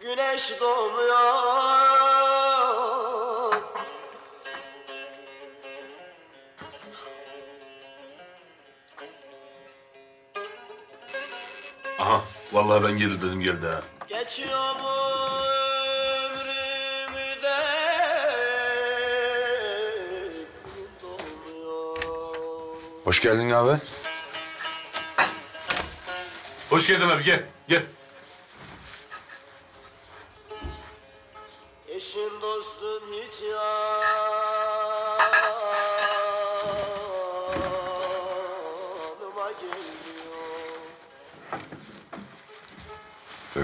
Güneş doğmuyor Aha vallahi ben gelir dedim geldi ha. Geçiyor bu ömrümü de dolmuyor Hoş geldin abi. Hoş geldin abi gel gel.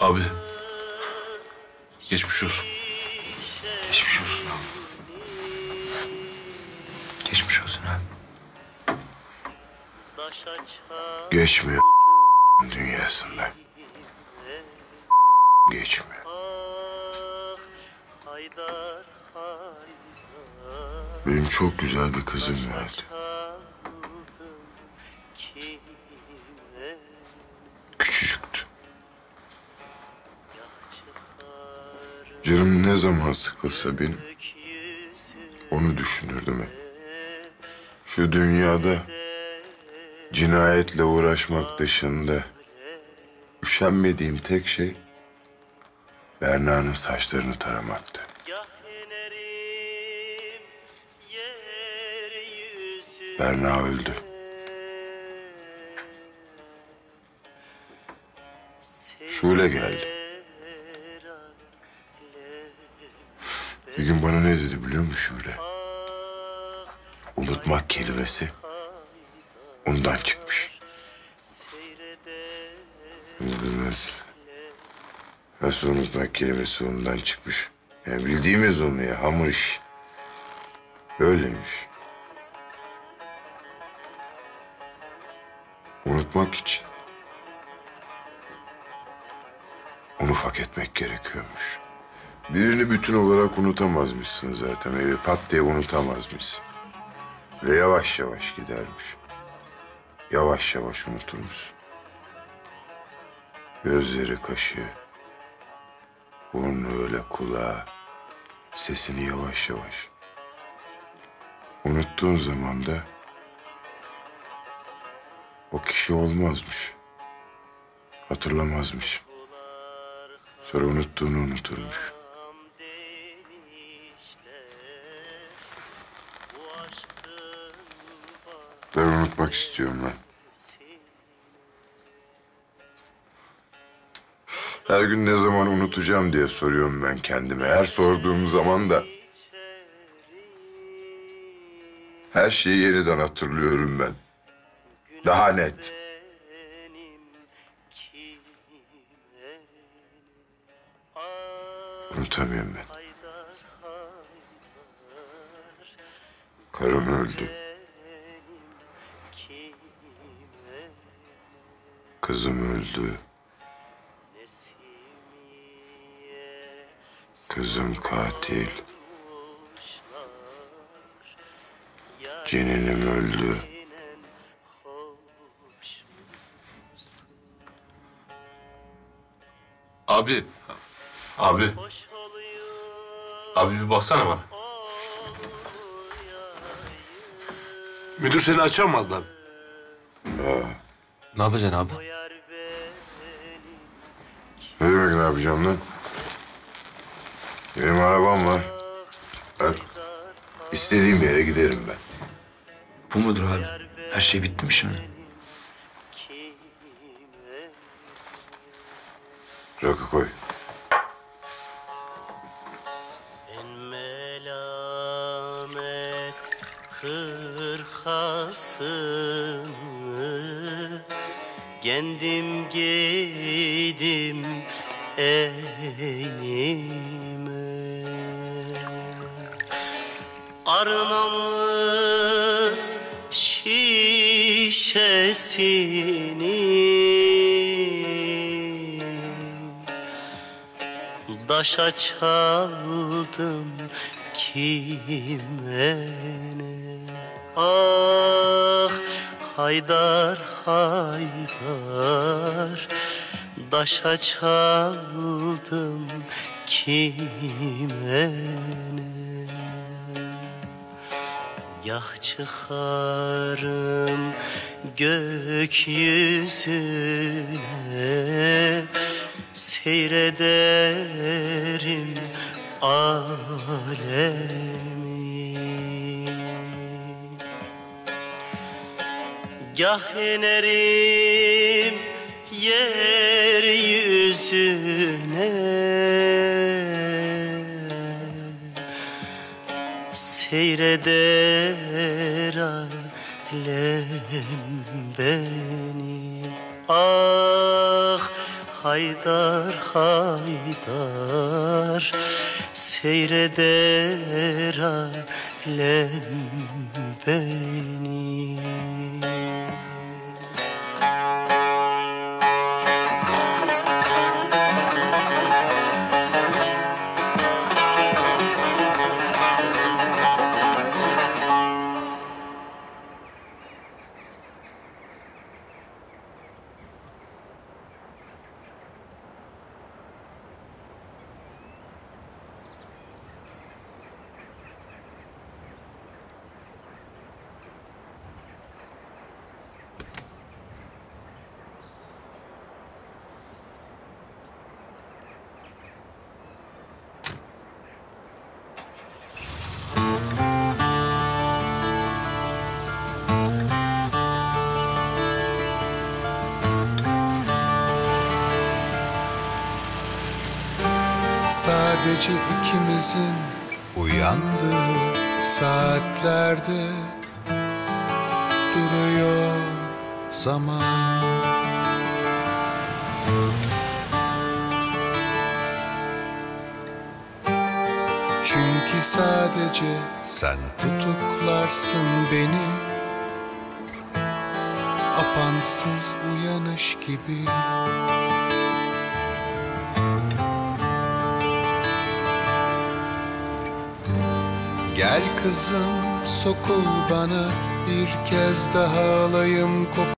Abi geçmiş olsun. Geçmiyor dünyasında. Geçmiyor. Benim çok güzel bir kızım vardı. Küçücüktü. Canım ne zaman sıkılsa benim onu düşünürdüm hep. Şu dünyada cinayetle uğraşmak dışında üşenmediğim tek şey Berna'nın saçlarını taramaktı. Berna öldü. Şule geldi. Bir gün bana ne dedi biliyor musun Şule? Unutmak kelimesi ondan çıkmış. Nasıl, nasıl unutmak kelimesi ondan çıkmış? Yani bildiğimiz onu ya hamur iş. Öyleymiş. Unutmak için onu fark etmek gerekiyormuş. Birini bütün olarak unutamazmışsın zaten. Evi pat diye unutamazmışsın. Ve yavaş yavaş gidermiş. Yavaş yavaş unuturmuş. Gözleri, kaşı, burnu öyle kulağı, sesini yavaş yavaş. Unuttuğun zaman da o kişi olmazmış. Hatırlamazmış. Sonra unuttuğunu unuturmuş. Ben unutmak istiyorum lan. Her gün ne zaman unutacağım diye soruyorum ben kendime. Her sorduğum zaman da her şeyi yeniden hatırlıyorum ben. Daha net. Unutamıyorum ben. Karım öldü. Kızım öldü. Kızım katil. Ceninim öldü. Abi. Abi. Abi bir baksana bana. Müdür seni açar mı Adnan? Ne yapacaksın abi? Ne demek ne yapacağım lan? Benim arabam var. Bak, istediğim yere giderim ben. Bu mudur abi? Her şey bitti mi şimdi? Rakı koy. En melamet hırkasını Kendim giydim enime Arnamız şişesini. Daşa çaldım kime ne? Ah Haydar Haydar Daşa çaldım kime ne? Gah çıkarım gökyüzüne Seyrederim alemi. Gah inerim Seyreder alem beni. Ah Haydar Haydar Seyreder alem beni Sadece ikimizin uyandığı saatlerde duruyor zaman. Çünkü sadece sen tutuklarsın beni. Apansız uyanış gibi Gel kızım sokul bana. Bir kez daha alayım kok